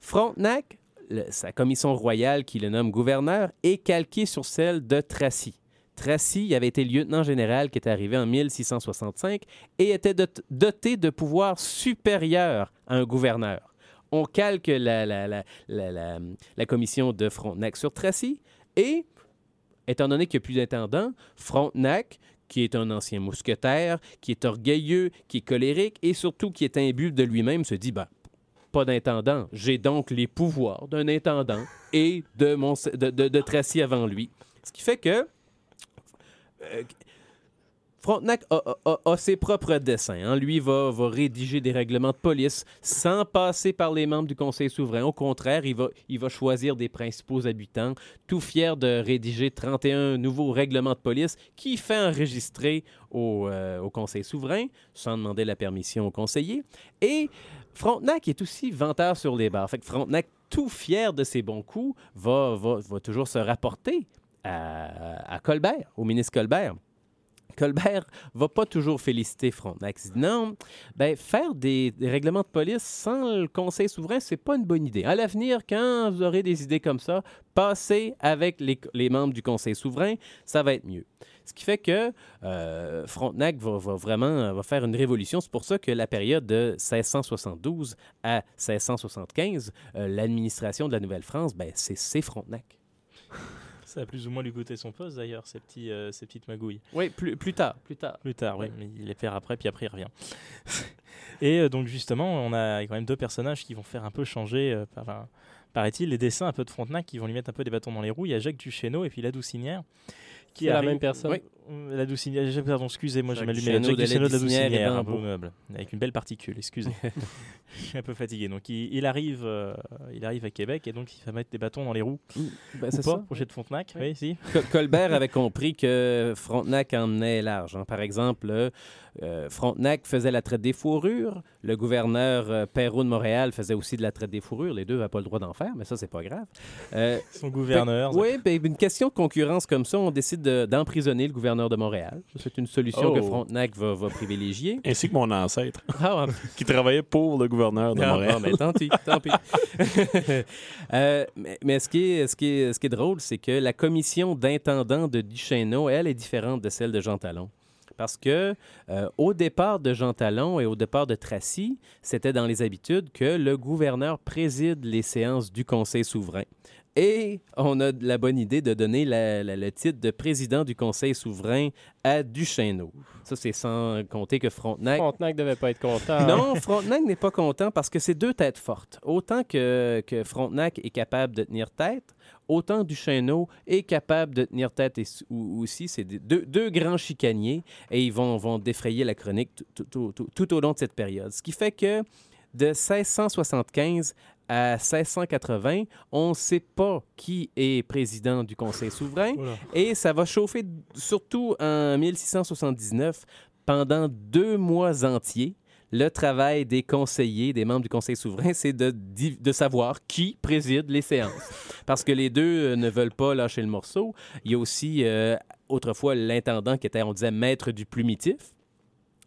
Frontenac, sa commission royale qui le nomme gouverneur, est calquée sur celle de Tracy. Tracy avait été lieutenant général qui est arrivé en 1665 et était dot- doté de pouvoirs supérieurs à un gouverneur. On calque la, commission de Frontenac sur Tracy et, étant donné qu'il n'y a plus d'intendant, Frontenac, qui est un ancien mousquetaire, qui est orgueilleux, qui est colérique et surtout qui est imbu de lui-même, se dit ben, pas d'intendant. J'ai donc les pouvoirs d'un intendant et de, Tracy avant lui. Ce qui fait que Frontenac a, ses propres dessins. hein. Lui va, rédiger des règlements de police sans passer par les membres du Conseil souverain. Au contraire, il va, choisir des principaux habitants, tout fier de rédiger 31 nouveaux règlements de police qui fait enregistrer au, euh, au Conseil souverain sans demander la permission au conseiller. Et Frontenac est aussi venteur sur les barres. Fait que Frontenac, tout fier de ses bons coups, va toujours se rapporter à, Colbert, au ministre Colbert. Colbert va pas toujours féliciter Frontenac. Il dit non, ben, faire des, règlements de police sans le Conseil souverain, c'est pas une bonne idée. À l'avenir, quand vous aurez des idées comme ça, passez avec les, membres du Conseil souverain, ça va être mieux. Ce qui fait que euh, Frontenac va, vraiment va faire une révolution. C'est pour ça que la période de 1672 à 1675, euh, l'administration de la Nouvelle-France, ben, c'est Frontenac. Ça a plus ou moins lui coûté son poste d'ailleurs, ces, petits, euh, ces petites magouilles. Oui, plus, plus tard, plus tard. Plus tard, oui, mais il les perd après, puis après il revient. Et euh, donc justement, on a quand même deux personnages qui vont faire un peu changer, euh, par- paraît-il, les dessins un peu de Frontenac qui vont lui mettre un peu des bâtons dans les roues. Il y a Jacques Duchesneau et puis la Doucinière. C'est la même personne. Oui, euh, la Doucinière, j'ai- pardon, excusez-moi, j'ai mais Duchesneau Jacques de la la Doucinière est un beau meuble, avec une belle particule, excusez. Je suis un peu fatigué. Donc il, il arrive, euh, il arrive à Québec et donc il va mettre des bâtons dans les roues. Ben, c'est ça. projet de Frontenac, oui, si. Co- Colbert avait compris que Frontenac emmenait large. hein. Par exemple, euh, Frontenac faisait la traite des fourrures. Le gouverneur euh, Perrault de Montréal faisait aussi de la traite des fourrures. Les deux n'avaient pas le droit d'en faire, mais ça, c'est pas grave. Euh, Son gouverneur. oui, ben, une question de concurrence comme ça, on décide de- d'emprisonner le gouverneur de Montréal. C'est une solution Oh. que Frontenac va, va privilégier. Ainsi que mon ancêtre, Ah, qui travaillait pour le gouverneur de Ah, Montréal. mais tant pis, tant pis. Euh, mais mais ce, qui est, ce, qui est, ce qui est drôle, c'est que la commission d'intendant de Duchesneau, elle, est différente de celle de Jean Talon. Parce que euh, au départ de Jean Talon et au départ de Tracy, c'était dans les habitudes que le gouverneur préside les séances du Conseil souverain. Et on a la bonne idée de donner la- la- le titre de président du Conseil souverain à Duchesneau. Ça, c'est sans compter que Frontenac Frontenac devait pas être content. non, Frontenac n'est pas content parce que c'est deux têtes fortes. Autant que, que Frontenac est capable de tenir tête, autant Duchesneau est capable de tenir tête et- ou- aussi. C'est deux, deux grands chicaniers et ils vont, vont défrayer la chronique tout, tout- tout- tout- tout au long de cette période. Ce qui fait que de 1675 à 1680, on ne sait pas qui est président du Conseil souverain. Voilà. Et ça va chauffer surtout en 1679 pendant deux mois entiers. Le travail des conseillers, des membres du Conseil souverain, c'est de, de savoir qui préside les séances. Parce que les deux euh, ne veulent pas lâcher le morceau. Il y a aussi, euh, autrefois, l'intendant qui était, on disait, maître du plumitif.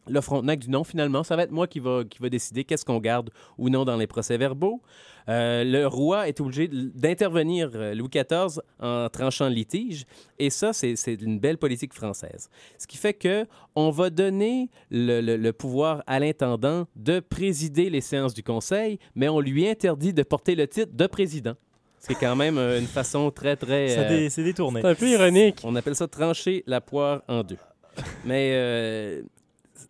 Le Frontenac du non, finalement, ça va être moi qui va, qui va décider qu'est-ce qu'on garde ou non dans les procès-verbaux. Euh, le roi est obligé d'intervenir, euh, Louis XIV, en tranchant le litige. Et ça, c'est c'est une belle politique française. Ce qui fait que on va donner le, le- le pouvoir à l'intendant de présider les séances du Conseil, mais on lui interdit de porter le titre de président. C'est quand même euh, une façon très, très... Euh, C'est détourné. C'est un peu ironique. on appelle ça trancher la poire en deux. Mais euh,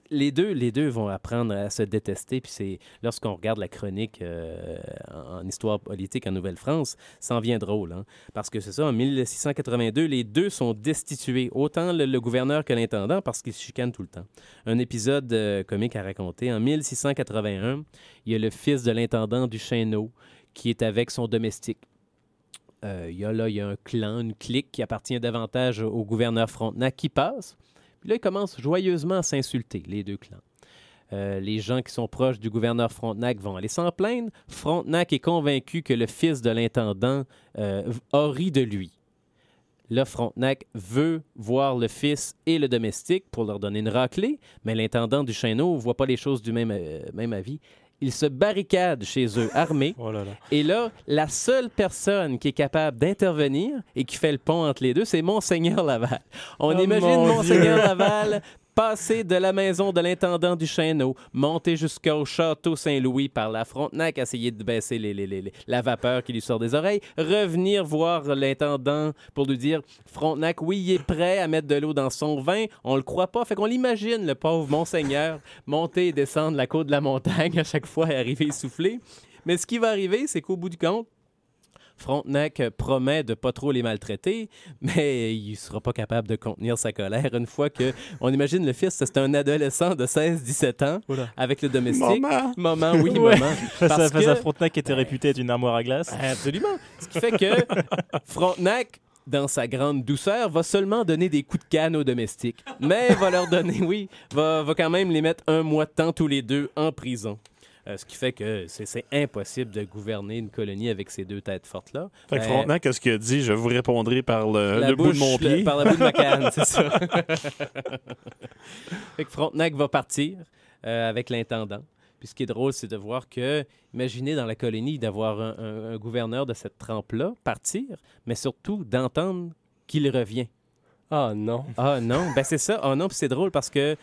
les, deux, les deux vont apprendre à se détester. Puis c'est lorsqu'on regarde la chronique euh, en, histoire politique en Nouvelle-France, ça en vient drôle. hein. Parce que c'est ça, en 1682, les deux sont destitués, autant le, le gouverneur que l'intendant, parce qu'ils se chicanent tout le temps. Un épisode euh, comique à raconter. En 1681, il y a le fils de l'intendant du Chêneau qui est avec son domestique. Euh, il y a là, il y a un clan, une clique qui appartient davantage au gouverneur Frontenac qui passe. Puis là, ils commencent joyeusement à s'insulter, les deux clans. Euh, les gens qui sont proches du gouverneur Frontenac vont aller s'en plaindre. Frontenac est convaincu que le fils de l'intendant euh, a ri de lui. Là, Frontenac veut voir le fils et le domestique pour leur donner une raclée, mais l'intendant du Chêneau ne voit pas les choses du même, euh, même avis. Il se barricade chez eux, armé, Oh là là. et là, la seule personne qui est capable d'intervenir et qui fait le pont entre les deux, c'est Monseigneur Laval. On Oh, imagine mon Monseigneur. Laval passer de la maison de l'intendant du Chêneau, monter jusqu'au château Saint-Louis par la Frontenac, essayer de baisser les- les- les- la vapeur qui lui sort des oreilles, revenir voir l'intendant pour lui dire Frontenac, oui, il est prêt à mettre de l'eau dans son vin. On le croit pas. Fait qu'on l'imagine, le pauvre Monseigneur, monter et descendre la côte de la montagne à chaque fois et arriver essoufflé. Mais ce qui va arriver, c'est qu'au bout du compte, Frontenac promet de pas trop les maltraiter, mais il sera pas capable de contenir sa colère une fois que on imagine le fils, c'est un adolescent de 16-17 ans Oula. avec le domestique. Maman! Moment, oui, Ouais. Face, à, Parce face à que- Frontenac qui était réputé être une armoire à glace. Absolument. Ce qui fait que Frontenac, dans sa grande douceur, va seulement donner des coups de canne aux domestiques. Mais va leur donner, oui, va, va quand même les mettre un mois de temps tous les deux en prison. Euh, ce qui fait que c'est impossible de gouverner une colonie avec ces deux têtes fortes-là. Fait que Ben, Frontenac, qu'est-ce qu'il a dit? Je vous répondrai par le, le bout de mon le- pied. par la bout de ma canne, c'est ça. fait que Frontenac va partir euh, avec l'intendant. Puis ce qui est drôle, c'est de voir que, imaginez dans la colonie d'avoir un, un- un gouverneur de cette trempe-là partir, mais surtout d'entendre qu'il revient. Ah non. Ah non, ben c'est ça. Ah non, puis c'est drôle parce que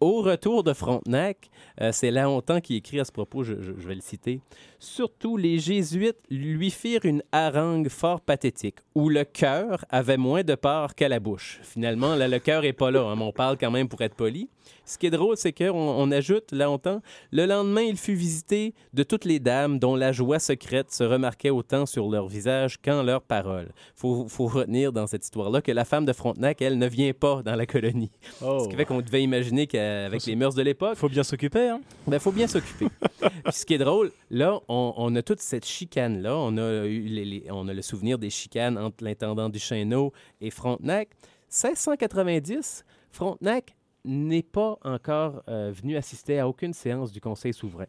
Au retour de Frontenac, euh, c'est Laontan qui écrit à ce propos, je, je- je vais le citer. Surtout, les Jésuites lui firent une harangue fort pathétique, où le cœur avait moins de part qu'à la bouche. Finalement, là, le cœur est pas là, hein, mais on parle quand même pour être poli. Ce qui est drôle, c'est qu'on on ajoute, Laontan, le lendemain, il fut visité de toutes les dames dont la joie secrète se remarquait autant sur leur visage qu'en leurs paroles. Faut, faut retenir dans cette histoire-là que la femme de Frontenac, elle, ne vient pas dans la colonie. Oh. Ce qui fait qu'on devait imaginer qu'avec les mœurs de l'époque, Faut bien s'occuper. Hein. il faut bien s'occuper. Ce qui est drôle, là, on, on a toute cette chicane-là. On, a eu les- les- on a le souvenir des chicanes entre l'intendant du Chêneau et Frontenac. 1690, Frontenac n'est pas encore euh, venu assister à aucune séance du Conseil souverain.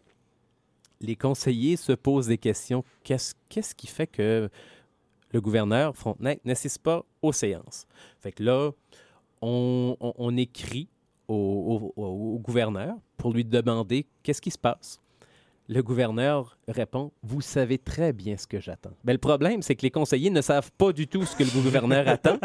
Les conseillers se posent des questions. Qu'est-ce qui fait que le gouverneur Frontenac n'assiste pas aux séances? Fait que là, on, on- on écrit au, au- au- au gouverneur pour lui demander qu'est-ce qui se passe. Le gouverneur répond Vous savez très bien ce que j'attends. Ben, le problème, c'est que les conseillers ne savent pas du tout ce que le gouverneur attend.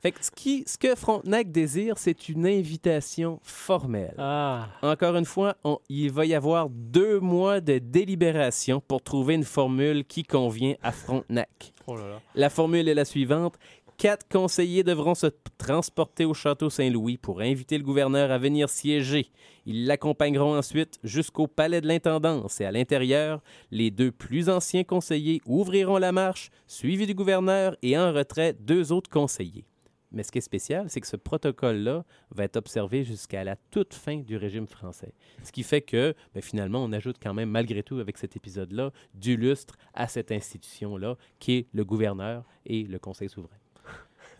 Fait que ce, qui, ce que Frontenac désire, c'est une invitation formelle. Ah, Encore une fois, on- il va y avoir deux mois de délibération pour trouver une formule qui convient à Frontenac. Oh là là. La formule est la suivante. Quatre conseillers devront se transporter au château Saint-Louis pour inviter le gouverneur à venir siéger. Ils l'accompagneront ensuite jusqu'au palais de l'intendance et à l'intérieur, les deux plus anciens conseillers ouvriront la marche, suivis du gouverneur et en retrait deux autres conseillers. Mais ce qui est spécial, c'est que ce protocole-là va être observé jusqu'à la toute fin du régime français. Ce qui fait que, ben, finalement, on ajoute quand même, malgré tout, avec cet épisode-là, du lustre à cette institution-là, qui est le gouverneur et le Conseil souverain.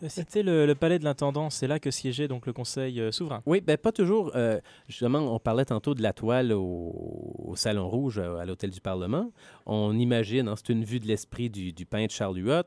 C'était le, palais de l'intendance, c'est là que siégeait donc le conseil euh, souverain. Oui, ben pas toujours. euh, justement, on parlait tantôt de la toile au, Salon Rouge, euh, à l'Hôtel du Parlement. On imagine, hein, c'est une vue de l'esprit du peintre Charles Huot.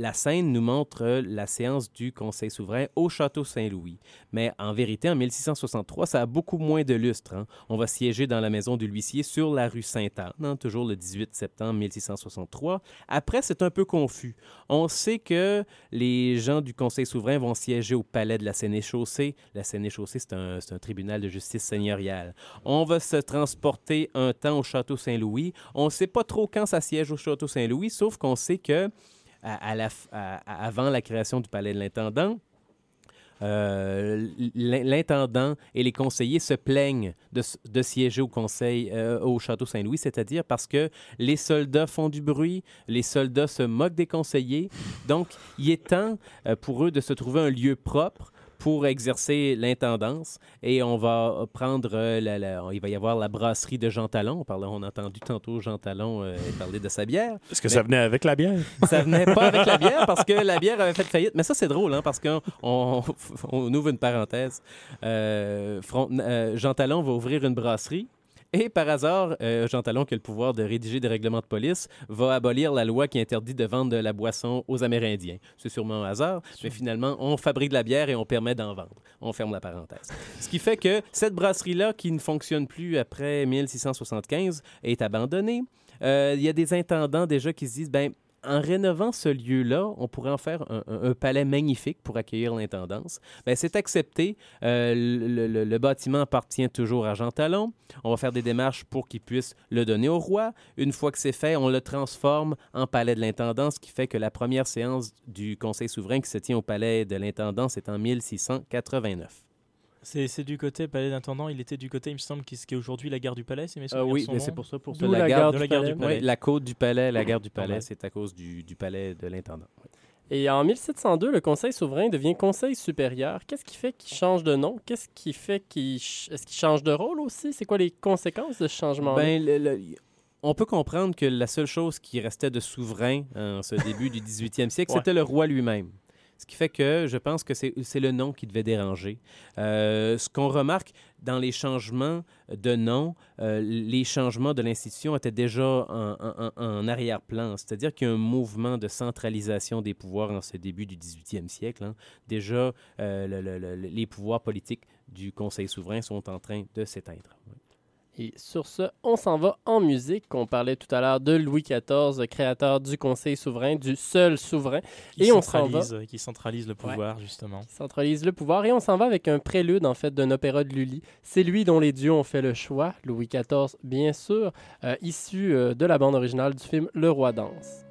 La scène nous montre euh, la séance du Conseil souverain au Château Saint-Louis. Mais en vérité, en 1663, ça a beaucoup moins de lustre. hein. On va siéger dans la maison de l'huissier sur la rue Sainte-Anne, hein, toujours le 18 septembre 1663. Après, c'est un peu confus. On sait que les gens du Conseil souverain vont siéger au palais de la Sénéchaussée. La Sénéchaussée, c'est un, un tribunal de justice seigneuriale. On va se transporter un temps au Château Saint-Louis. On ne sait pas trop quand ça siège au Château Saint-Louis, sauf qu'on sait que avant la création du palais de l'intendant, euh, l'in- l'intendant et les conseillers se plaignent de siéger au conseil euh, au château Saint-Louis, c'est-à-dire parce que les soldats font du bruit, les soldats se moquent des conseillers. Donc, il est temps euh, pour eux de se trouver un lieu propre pour exercer l'intendance et on va prendre euh, la, la- il va y avoir la brasserie de Jean Talon on, parlait, on a entendu tantôt Jean Talon euh, parler de sa bière Est-ce que ça venait avec la bière? ça venait pas avec la bière parce que la bière avait fait faillite. Mais ça, c'est drôle, hein, parce qu'on on, on ouvre une parenthèse. Euh, Front- euh, Jean Talon va ouvrir une brasserie. Et par hasard, euh, Jean Talon, qui a le pouvoir de rédiger des règlements de police, va abolir la loi qui interdit de vendre de la boisson aux Amérindiens. C'est sûrement un hasard, mais finalement, on fabrique de la bière et on permet d'en vendre. On ferme la parenthèse. Ce qui fait que cette brasserie-là, qui ne fonctionne plus après 1675, est abandonnée. Euh, Il y a des intendants déjà qui se disent, ben, en rénovant ce lieu-là, on pourrait en faire un, palais magnifique pour accueillir l'intendance. Ben, c'est accepté. Euh, le, le- le bâtiment appartient toujours à Jean Talon. On va faire des démarches pour qu'il puisse le donner au roi. Une fois que c'est fait, on le transforme en palais de l'intendance, ce qui fait que la première séance du Conseil souverain qui se tient au palais de l'intendance est en 1689. C'est du côté palais d'intendant, il était du côté, il me semble, qui ce qui est aujourd'hui la gare du palais, si mes souvenirs oui, sont mais c'est pour ça. Pour ça la, la gare, gare de la du gare du palais. Oui, la côte du palais, la gare du palais, c'est à cause du, du palais de l'intendant. Oui. Et en 1702, le Conseil souverain devient Conseil supérieur. Qu'est-ce qui fait qu'il change de nom? Qu'est-ce qui fait qu'il... ch- Est-ce qu'il change de rôle aussi? C'est quoi les conséquences de ce changement Ben, le- le- on peut comprendre que la seule chose qui restait de souverain en ce début du 18e siècle, Ouais. c'était le roi lui-même. Ce qui fait que je pense que c'est le nom qui devait déranger. Euh, ce qu'on remarque dans les changements de nom, euh, les changements de l'institution étaient déjà en, arrière-plan. C'est-à-dire qu'il y a un mouvement de centralisation des pouvoirs en ce début du 18e siècle. hein. Déjà, euh, le- le- le- les pouvoirs politiques du Conseil souverain sont en train de s'éteindre. Et sur ce, on s'en va en musique. On parlait tout à l'heure de Louis XIV, créateur du Conseil souverain, du seul souverain. Qui Et on s'en va. centralise, qui centralise le pouvoir, justement. qui centralise le pouvoir. Et on s'en va avec un prélude, en fait, d'un opéra de Lully. C'est lui dont les dieux ont fait le choix, Louis XIV, bien sûr, euh, issu euh, de la bande originale du film Le Roi danse.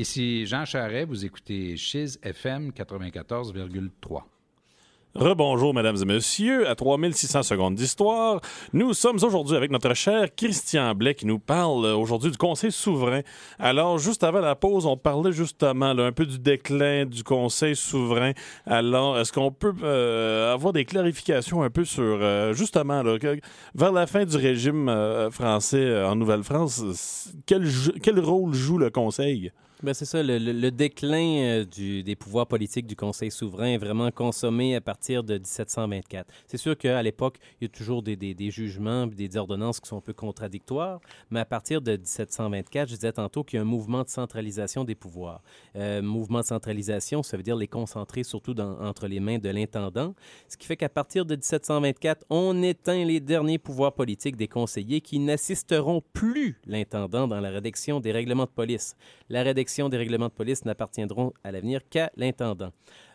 Ici Jean Charret, vous écoutez Chiz FM 94,3. Rebonjour, mesdames et messieurs, à 3600 secondes d'histoire. Nous sommes aujourd'hui avec notre cher Christian Blais qui nous parle aujourd'hui du Conseil souverain. Alors, juste avant la pause, on parlait justement un peu du déclin du Conseil souverain. Alors, est-ce qu'on peut euh, avoir des clarifications un peu sur, euh, justement, vers la fin du régime euh, français en Nouvelle-France, quel rôle joue le Conseil? Ben, c'est ça, le, le- déclin euh, du- des pouvoirs politiques du Conseil souverain est vraiment consommé à partir de 1724. C'est sûr qu'à l'époque, il y a toujours des, des- jugements, des ordonnances qui sont un peu contradictoires, mais à partir de 1724, je disais tantôt qu'il y a un mouvement de centralisation des pouvoirs. Euh, mouvement de centralisation, ça veut dire les concentrer surtout dans- entre les mains de l'intendant, ce qui fait qu'à partir de 1724, on éteint les derniers pouvoirs politiques des conseillers qui n'assisteront plus l'intendant dans la rédaction des règlements de police. La rédaction des règlements de police n'appartiendront à l'avenir qu'à l'intendant.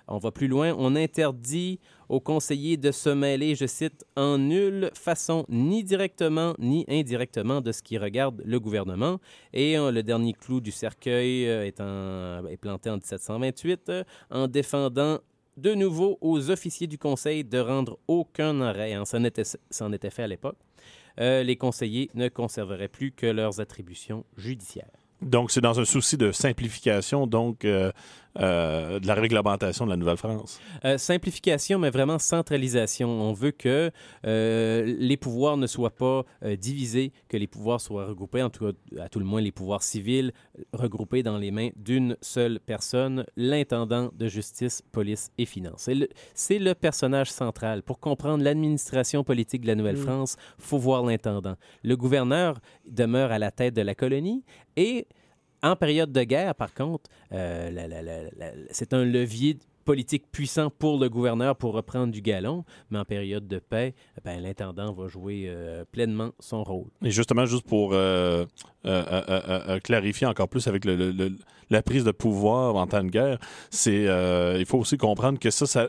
On va plus loin, on interdit aux conseillers de se mêler, je cite, en nulle façon, ni directement ni indirectement de ce qui regarde le gouvernement. Et le dernier clou du cercueil euh, est, planté en 1728 euh, en défendant de nouveau aux officiers du Conseil de rendre aucun arrêt. hein. Ça ça en était fait à l'époque. Euh, les conseillers ne conserveraient plus que leurs attributions judiciaires. Donc, c'est dans un souci de simplification, donc, euh, euh, de la réglementation de la Nouvelle-France. Euh, simplification, mais vraiment centralisation. On veut que euh, les pouvoirs ne soient pas euh, divisés, que les pouvoirs soient regroupés, en tout cas, à tout le moins les pouvoirs civils, regroupés dans les mains d'une seule personne, l'intendant de justice, police et finances. C'est le, c'est le personnage central. Pour comprendre l'administration politique de la Nouvelle-France, il faut voir l'intendant. Le gouverneur demeure à la tête de la colonie et en période de guerre, par contre, euh, la- la- la- la- c'est un levier politique puissant pour le gouverneur pour reprendre du galon, mais en période de paix, ben, l'intendant va jouer euh, pleinement son rôle. Et justement, juste pour euh, clarifier encore plus avec le- le- le- la prise de pouvoir en temps de guerre, c'est il faut aussi comprendre que ça, ça,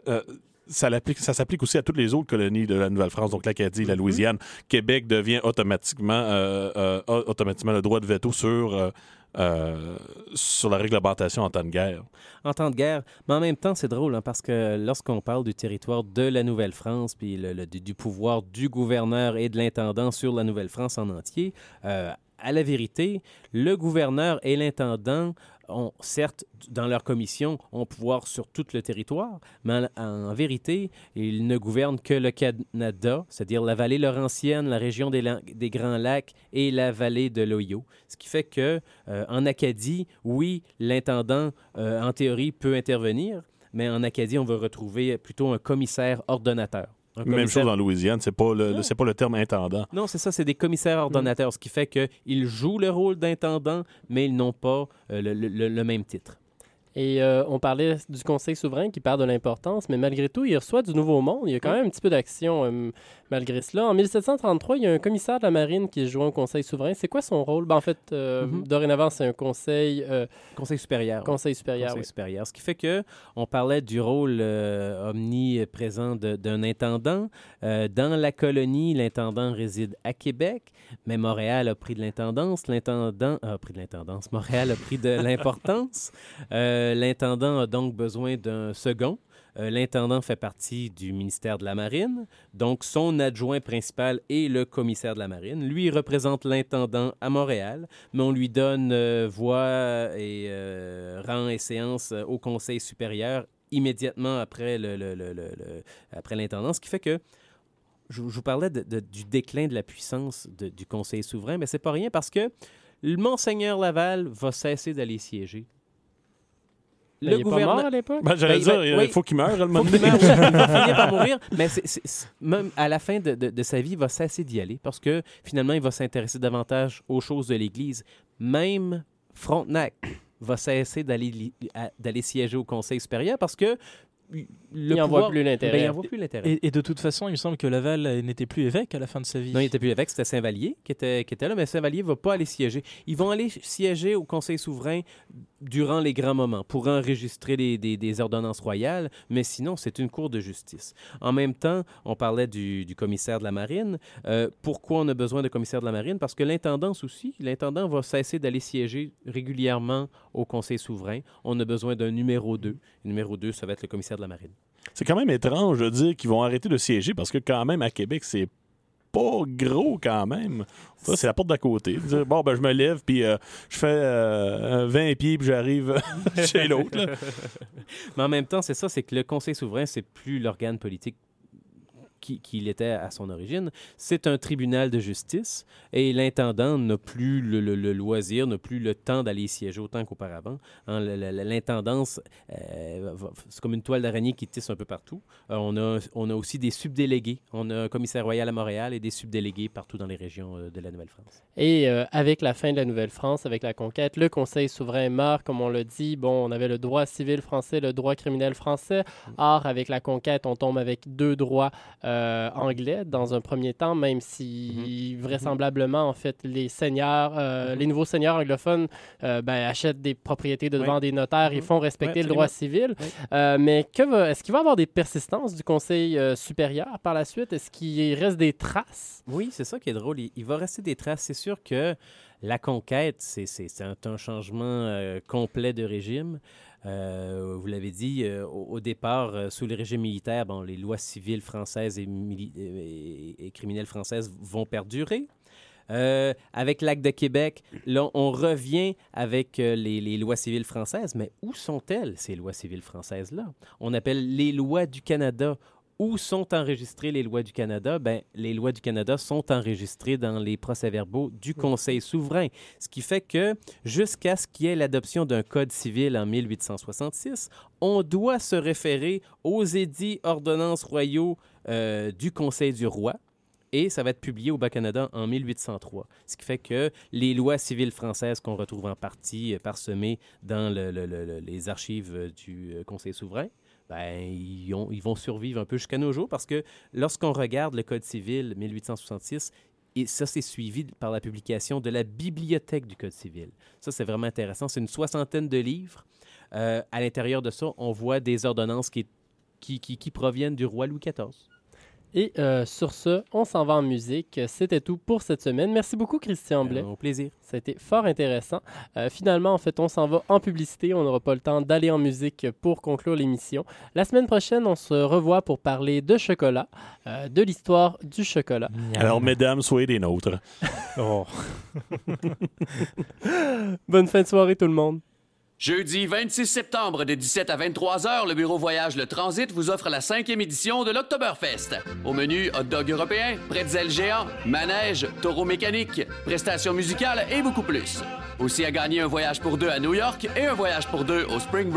ça, l'applique- ça s'applique aussi à toutes les autres colonies de la Nouvelle-France, donc l'Acadie, la Louisiane. Québec devient automatiquement, euh, euh, le droit de veto sur, euh, euh, sur la réglementation en temps de guerre. en temps de guerre. Mais en même temps, c'est drôle hein, parce que lorsqu'on parle du territoire de la Nouvelle-France, puis le- du pouvoir du gouverneur et de l'intendant sur la Nouvelle-France en entier, euh, à la vérité, le gouverneur et l'intendant certes, dans leur commission, ont pouvoir sur tout le territoire, mais en, vérité, ils ne gouvernent que le Canada, c'est-à-dire la vallée laurentienne, la région des Grands Lacs et la vallée de l'Ohio. Ce qui fait que euh, en Acadie, oui, l'intendant, euh, en théorie, peut intervenir, mais en Acadie, on va retrouver plutôt un commissaire ordonnateur. Même chose en Louisiane, c'est pas le, le- c'est pas le terme intendant. Non, c'est ça, c'est des commissaires ordonnateurs, ce qui fait qu'ils jouent le rôle d'intendant, mais ils n'ont pas euh, le, le- le même titre. Et euh, on parlait du Conseil souverain qui perd de l'importance, mais malgré tout, il reçoit du Nouveau Monde. Il y a quand même un petit peu d'action euh, malgré cela. En 1733, il y a un commissaire de la marine qui est joint au Conseil souverain. C'est quoi son rôle? Ben, en fait, euh, Mhm. dorénavant, c'est un conseil, euh, Conseil supérieur. conseil supérieur. Conseil oui. supérieur. Ce qui fait que on parlait du rôle euh, omniprésent d'un intendant. Dans la colonie, l'intendant réside à Québec, mais Montréal a pris de l'intendance. L'intendant a pris de l'intendance. Montréal a pris de l'importance. L'intendant a donc besoin d'un second. Euh, L'intendant fait partie du ministère de la Marine, donc son adjoint principal est le commissaire de la Marine. Lui il représente l'intendant à Montréal, mais on lui donne euh, voix et euh, rang et séance au Conseil supérieur immédiatement après l'intendant, ce qui fait que je, vous parlais du déclin de la puissance du Conseil souverain, mais c'est pas rien parce que Monseigneur Laval va cesser d'aller siéger. Ben, il est pas mort à l'époque? Ben, J'allais Ben, dire, ben, il oui. faut qu'il meure, le moment meure, oui, il va finir par mourir, mais même à la fin de, de- de sa vie, il va cesser d'y aller parce que finalement, il va s'intéresser davantage aux choses de l'Église. Même Frontenac va cesser d'aller siéger au Conseil supérieur parce que le Il n'en voit plus l'intérêt. Ben, il en voit plus l'intérêt. Et, et de toute façon, il me semble que Laval euh, n'était plus évêque à la fin de sa vie. Non, il n'était plus évêque, c'était Saint-Vallier qui était, qui était là, mais Saint-Vallier ne va pas aller siéger. Ils vont aller siéger au Conseil souverain durant les grands moments pour enregistrer des, ordonnances royales, mais sinon, c'est une cour de justice. En même temps, on parlait du, du commissaire de la marine. Euh, pourquoi on a besoin de commissaire de la marine? Parce que l'intendance aussi, l'intendant va cesser d'aller siéger régulièrement au Conseil souverain. On a besoin d'un numéro 2. Le numéro 2, ça va être le commissaire de la marine. C'est quand même étrange de dire qu'ils vont arrêter de siéger parce que quand même à Québec, c'est pas gros quand même. Ça, c'est la porte d'à côté. Bon, ben, je me lève, puis euh, je fais euh, 20 pieds, puis j'arrive chez l'autre. Mais en même temps, c'est ça, c'est que le Conseil souverain, c'est plus l'organe politique qui- qu'il était à son origine. C'est un tribunal de justice et l'intendant n'a plus le, le- le loisir, n'a plus le temps d'aller siéger autant qu'auparavant. Hein, L'intendance, euh, c'est comme une toile d'araignée qui tisse un peu partout. Euh, on, a, on a aussi des subdélégués. On a un commissaire royal à Montréal et des subdélégués partout dans les régions euh, de la Nouvelle-France. Et euh, avec la fin de la Nouvelle-France, avec la conquête, le Conseil souverain meurt, comme on l'a dit. Bon, on avait le droit civil français, le droit criminel français. Or, avec la conquête, on tombe avec deux droits euh, anglais dans un premier temps, même si vraisemblablement, en fait, les seigneurs, euh, les nouveaux seigneurs anglophones euh, ben, achètent des propriétés de devant Oui. des notaires, ils Mhm. font respecter Oui, le droit civil. Oui. Euh, mais que est-ce qu'il va y avoir des persistances du Conseil euh, supérieur par la suite? Est-ce qu'il reste des traces? Oui, c'est ça qui est drôle. Il, il va rester des traces. C'est sûr que la conquête, c'est un, un changement euh, complet de régime. Euh, vous l'avez dit, euh, au, départ, euh, sous le régime militaire, bon, les lois civiles françaises et, criminelles françaises vont perdurer. Avec l'acte de Québec, là, on revient avec les lois civiles françaises, mais où sont-elles, ces lois civiles françaises-là? On appelle les lois du Canada. Où sont enregistrées les lois du Canada? Ben, les lois du Canada sont enregistrées dans les procès-verbaux du Conseil souverain. Ce qui fait que jusqu'à ce qu'il y ait l'adoption d'un code civil en 1866, on doit se référer aux édits ordonnances royaux euh, du Conseil du roi. Et ça va être publié au Bas-Canada en 1803. Ce qui fait que les lois civiles françaises qu'on retrouve en partie euh, parsemées dans le- le- le- le- les archives euh, du Conseil souverain ben, ils, ont- vont survivre un peu jusqu'à nos jours parce que lorsqu'on regarde le Code civil 1866, et ça, c'est suivi par la publication de la bibliothèque du Code civil. Ça, c'est vraiment intéressant. C'est une soixantaine de livres. Euh, à l'intérieur de ça, on voit des ordonnances qui- qui proviennent du roi Louis XIV. Et euh, sur ce, on s'en va en musique. C'était tout pour cette semaine. Merci beaucoup, Christian Blais. Euh, au plaisir. Ça a été fort intéressant. Euh, finalement, en fait, on s'en va en publicité. On n'aura pas le temps d'aller en musique pour conclure l'émission. La semaine prochaine, on se revoit pour parler de chocolat, euh, de l'histoire du chocolat. Alors, mesdames, soyez des nôtres. Oh. Bonne fin de soirée, tout le monde. Jeudi 26 septembre de 17 à 23 heures, le bureau Voyage Le Transit vous offre la cinquième édition de l'Octoberfest. Au menu, hot dog européen, pretzel géant, manège, taureau mécanique, prestations musicales et beaucoup plus. Aussi à gagner un voyage pour deux à New York et un voyage pour deux au Spring Break